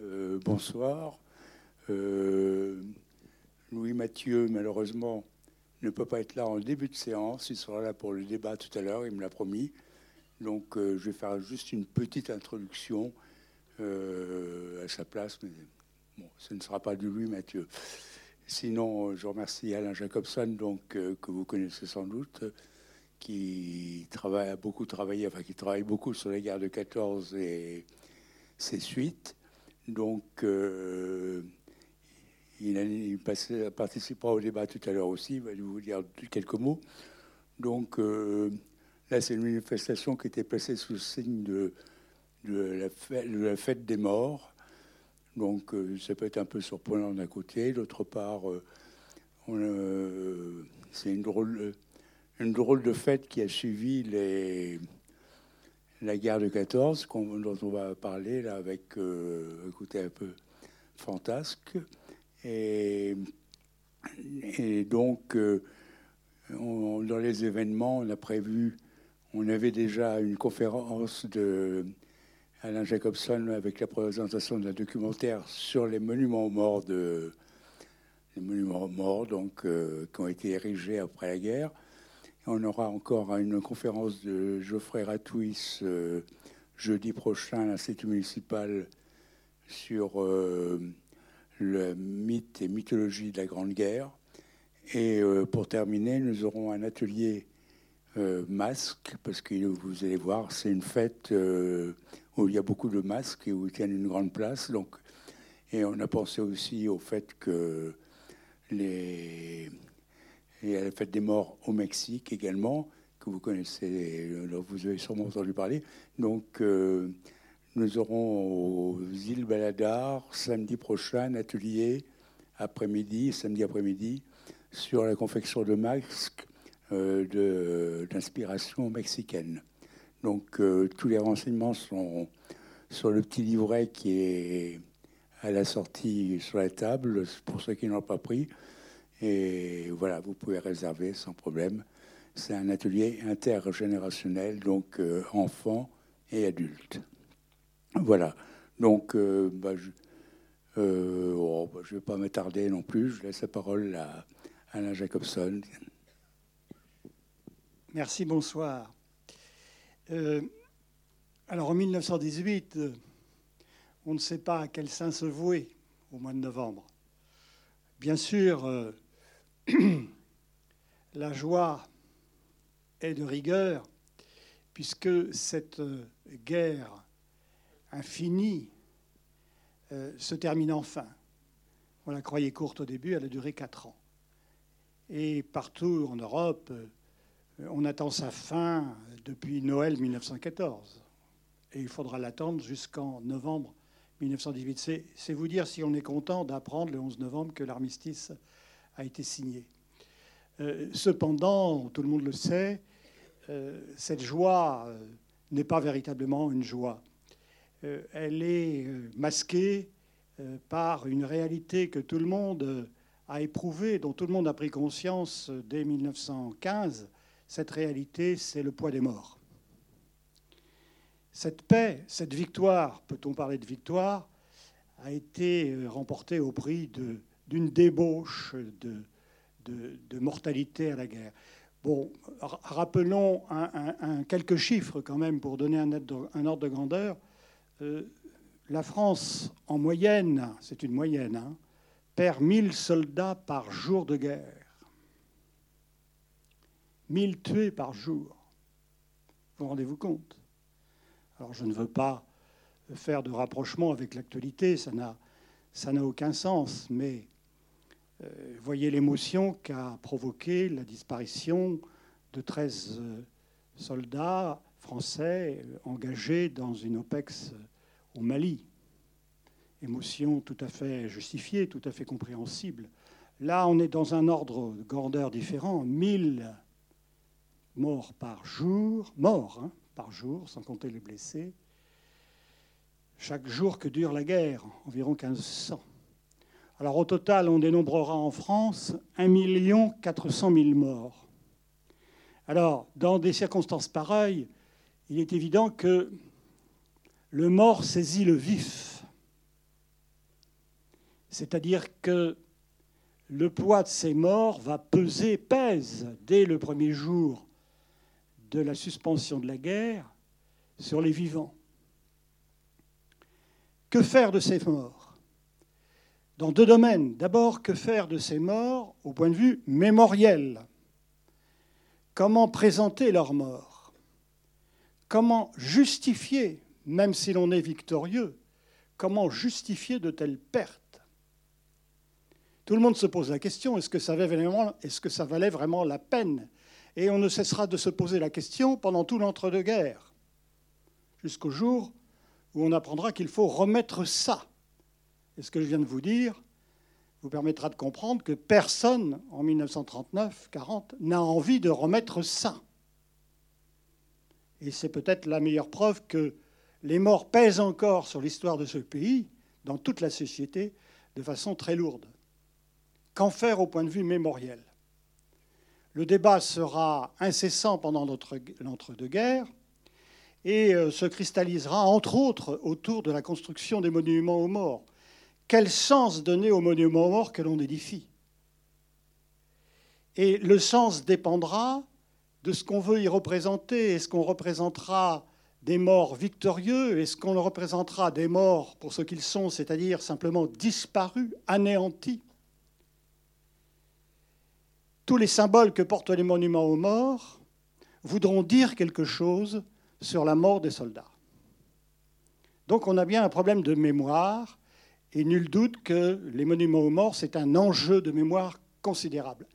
Euh, bonsoir. Euh, Louis Mathieu, malheureusement, ne peut pas être là en début de séance. Il sera là pour le débat tout à l'heure, il me l'a promis. Donc euh, je vais faire juste une petite introduction à sa place, mais bon, ce ne sera pas du Louis Mathieu. Sinon, je remercie Alain Jacobson, donc, que vous connaissez sans doute, qui travaille, a beaucoup travaillé, enfin qui travaille beaucoup sur la guerre de 14 et ses suites. Donc, euh, il, participera au débat tout à l'heure aussi, il va vous dire quelques mots. Donc, euh, là, c'est une manifestation qui était placée sous le signe de, la, fête, des morts. Donc, euh, ça peut être un peu surprenant d'un côté. D'autre part, c'est une drôle de fête qui a suivi les la guerre de 14, dont on va parler là avec euh, un côté un peu fantasque. Et, donc, euh, dans les événements, on a prévu, on avait déjà une conférence de Alain Jacobson avec la présentation d'un documentaire sur les monuments morts de les monuments morts donc euh, qui ont été érigés après la guerre. On aura encore une conférence de Geoffrey Ratouis euh, jeudi prochain à l'Institut municipal sur euh, le mythe et mythologie de la Grande Guerre. Et euh, pour terminer, nous aurons un atelier masque, parce que vous allez voir, c'est une fête où il y a beaucoup de masques et où ils tiennent une grande place. Et on a pensé aussi au fait que les et à la fête des morts au Mexique également, que vous connaissez, vous avez sûrement entendu parler. Donc, euh, nous aurons aux îles Baladar samedi prochain un atelier après-midi, samedi après-midi, sur la confection de masques euh, d'inspiration mexicaine. Donc, euh, tous les renseignements sont sur le petit livret qui est à la sortie sur la table, pour ceux qui n'ont pas pris. Et voilà, vous pouvez réserver sans problème. C'est un atelier intergénérationnel, donc euh, enfants et adultes. Voilà. Donc, euh, bah, je ne euh, oh, bah, vais pas m'attarder non plus. Je laisse la parole à Alain Jacobson. Merci, bonsoir. alors, en 1918, on ne sait pas à quel saint se vouer au mois de novembre. Bien sûr, la joie est de rigueur, puisque cette guerre infinie euh, se termine enfin. On la croyait courte au début, elle a duré quatre ans. Et partout en Europe, euh, on attend sa fin depuis Noël 1914. Et il faudra l'attendre jusqu'en novembre 1918. C'est vous dire si on est content d'apprendre le 11 novembre que l'armistice a été signé. Euh, cependant, tout le monde le sait, euh, cette joie euh, n'est pas véritablement une joie. elle est masquée par une réalité que tout le monde a éprouvée, dont tout le monde a pris conscience dès 1915. Cette réalité, c'est le poids des morts. Cette paix, cette victoire, peut-on parler de victoire, a été remportée au prix de d'une débauche de, mortalité à la guerre. Bon, rappelons quelques chiffres quand même pour donner un, ordre de grandeur. Euh, la France, en moyenne, c'est une moyenne, hein, perd 1000 soldats par jour de guerre. 1000 tués par jour. Vous rendez-vous compte? Alors je ne veux pas faire de rapprochement avec l'actualité, ça n'a aucun sens, mais voyez l'émotion qu'a provoqué la disparition de 13 euh, soldats français euh, engagés dans une OPEX au Mali. Émotion tout à fait justifiée, tout à fait compréhensible. Là, on est dans un ordre de grandeur différent. 1000 morts par jour, morts hein, par jour, sans compter les blessés. Chaque jour que dure la guerre, environ 1500. Alors au total, on dénombrera en France 1 400 000 morts. Alors, dans des circonstances pareilles, il est évident que le mort saisit le vif. C'est-à-dire que le poids de ces morts va peser, pèse, dès le premier jour de la suspension de la guerre, sur les vivants. Que faire de ces morts? Dans deux domaines. D'abord, que faire de ces morts au point de vue mémoriel? Comment présenter leurs morts? Comment justifier, même si l'on est victorieux, comment justifier de telles pertes? Tout le monde se pose la question, est-ce que, ça valait vraiment, est-ce que ça valait vraiment la peine? Et on ne cessera de se poser la question pendant tout l'entre-deux-guerres, jusqu'au jour où on apprendra qu'il faut remettre ça. Et ce que je viens de vous dire vous permettra de comprendre que personne en 1939-40 n'a envie de remettre ça. Et c'est peut-être la meilleure preuve que les morts pèsent encore sur l'histoire de ce pays, dans toute la société, de façon très lourde. Qu'en faire au point de vue mémoriel? Le débat sera incessant pendant l'entre-deux-guerres et euh, se cristallisera entre autres autour de la construction des monuments aux morts. Quel sens donner aux monuments aux morts que l'on édifie? Et le sens dépendra de ce qu'on veut y représenter. Est-ce qu'on représentera des morts victorieux? Est-ce qu'on représentera des morts pour ce qu'ils sont, c'est-à-dire simplement disparus, anéantis? Tous les symboles que portent les monuments aux morts voudront dire quelque chose sur la mort des soldats. Donc on a bien un problème de mémoire, et nul doute que les monuments aux morts, c'est un enjeu de mémoire considérable.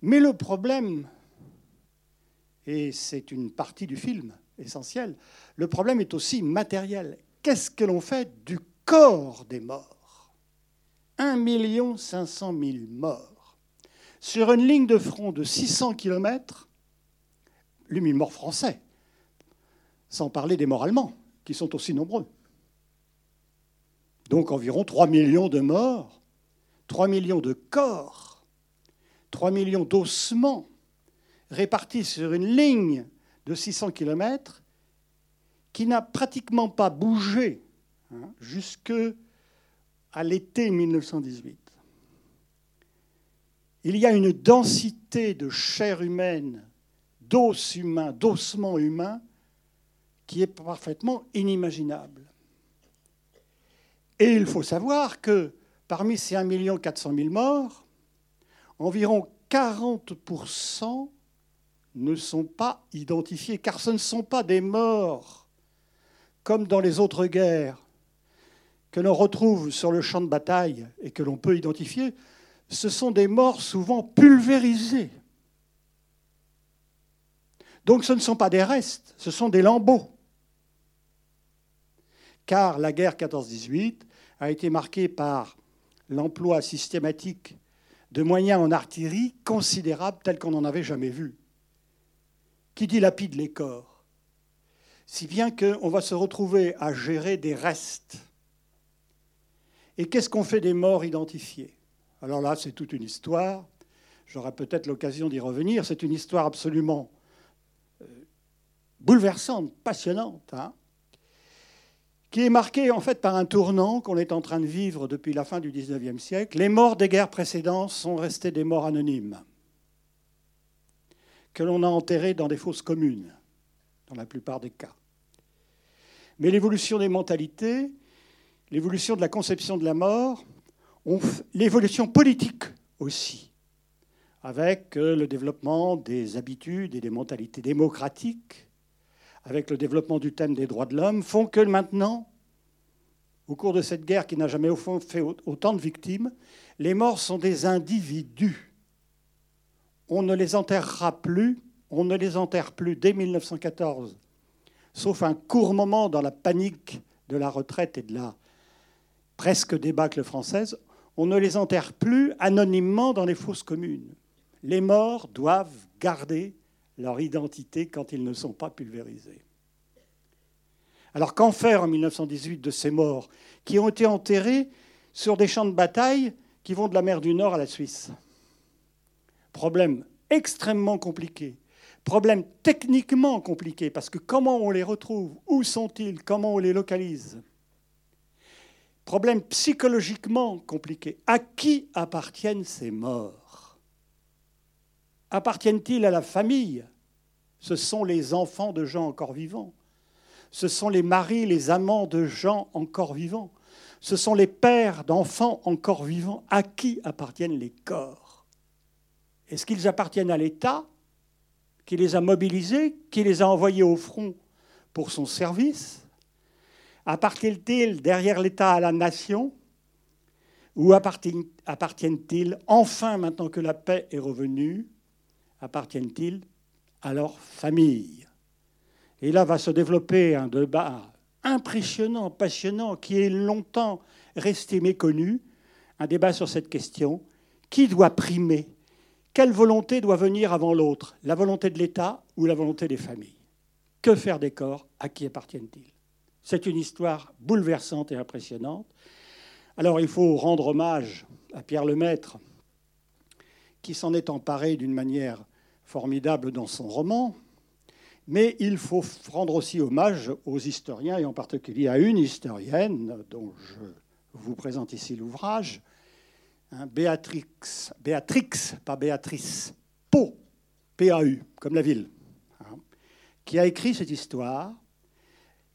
Mais le problème, et c'est une partie du film essentielle, le problème est aussi matériel. Qu'est-ce que l'on fait du corps des morts? 1 500 000 morts sur une ligne de front de 600 km, les mille morts français, sans parler des morts allemands, qui sont aussi nombreux. Donc environ 3 millions de morts, 3 millions de corps, 3 millions d'ossements répartis sur une ligne de 600 km qui n'a pratiquement pas bougé hein, jusque à l'été 1918 il y a une densité de chair humaine, d'os humain, d'ossements humains, qui est parfaitement inimaginable. Et il faut savoir que parmi ces 1 400 000 morts, environ 40% ne sont pas identifiés, car ce ne sont pas des morts comme dans les autres guerres que l'on retrouve sur le champ de bataille et que l'on peut identifier, ce sont des morts souvent pulvérisés. Donc ce ne sont pas des restes, ce sont des lambeaux. Car la guerre 14-18 a été marquée par l'emploi systématique de moyens en artillerie considérables tels qu'on n'en avait jamais vu, qui dilapide les corps, si bien qu'on va se retrouver à gérer des restes. Et qu'est-ce qu'on fait des morts identifiés? Alors là, c'est toute une histoire. J'aurai peut-être l'occasion d'y revenir. C'est une histoire absolument euh, bouleversante, passionnante, hein, qui est marquée en fait par un tournant qu'on est en train de vivre depuis la fin du XIXe siècle. Les morts des guerres précédentes sont restés des morts anonymes, que l'on a enterrés dans des fosses communes, dans la plupart des cas. Mais l'évolution des mentalités, l'évolution de la conception de la mort, l'évolution politique aussi, avec euh, le développement des habitudes et des mentalités démocratiques, avec le développement du thème des droits de l'homme, font que maintenant, au cours de cette guerre qui n'a jamais au fond fait autant de victimes, les morts sont des individus. On ne les enterrera plus, on ne les enterre plus dès 1914, sauf un court moment dans la panique de la retraite et de la presque débâcle française on ne les enterre plus anonymement dans les fosses communes. Les morts doivent garder leur identité quand ils ne sont pas pulvérisés. Alors qu'en faire en 1918 de ces morts qui ont été enterrés sur des champs de bataille qui vont de la mer du Nord à la Suisse? Problème extrêmement compliqué. Problème techniquement compliqué, parce que comment on les retrouve? Où sont-ils? Comment on les localise? Problème psychologiquement compliqué. À qui appartiennent ces morts? Appartiennent-ils à la famille Ce sont les enfants de gens encore vivants. Ce sont les maris, les amants de gens encore vivants. Ce sont les pères d'enfants encore vivants. À qui appartiennent les corps Est-ce qu'ils appartiennent à l'État qui les a mobilisés, qui les a envoyés au front pour son service? Appartiennent-ils derrière l'État à la nation Ou appartiennent-ils, enfin, maintenant que la paix est revenue, appartiennent-ils à leur famille. Et là va se développer un débat impressionnant, passionnant, qui est longtemps resté méconnu, un débat sur cette question. Qui doit primer? Quelle volonté doit venir avant l'autre? La volonté de l'État ou la volonté des familles? Que faire des corps? À qui appartiennent-ils? C'est une histoire bouleversante et impressionnante. Alors il faut rendre hommage à Pierre Lemaître, qui s'en est emparé d'une manière formidable dans son roman, mais il faut rendre aussi hommage aux historiens, et en particulier à une historienne dont je vous présente ici l'ouvrage, hein, Béatrix, Béatrix, pas Béatrice, Pau, P-A-U, comme la ville, hein, qui a écrit cette histoire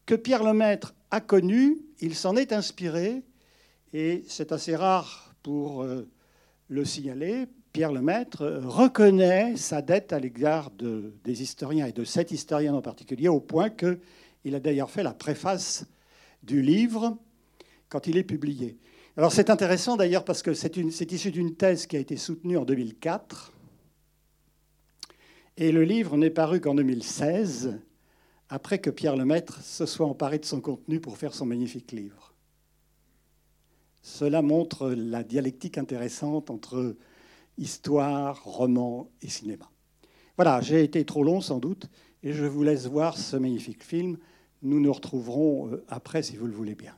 que Pierre Lemaître a connu, il s'en est inspiré, et c'est assez rare pour euh, le signaler. Pierre Lemaître reconnaît sa dette à l'égard des historiens, et de cet historien en particulier, au point qu'il a d'ailleurs fait la préface du livre quand il est publié. Alors c'est intéressant d'ailleurs parce que c'est issu d'une thèse qui a été soutenue en 2004, et le livre n'est paru qu'en 2016 après que Pierre Lemaître se soit emparé de son contenu pour faire son magnifique livre. Cela montre la dialectique intéressante entre histoire, roman et cinéma. Voilà, j'ai été trop long sans doute, et je vous laisse voir ce magnifique film. Nous nous retrouverons euh, après si vous le voulez bien.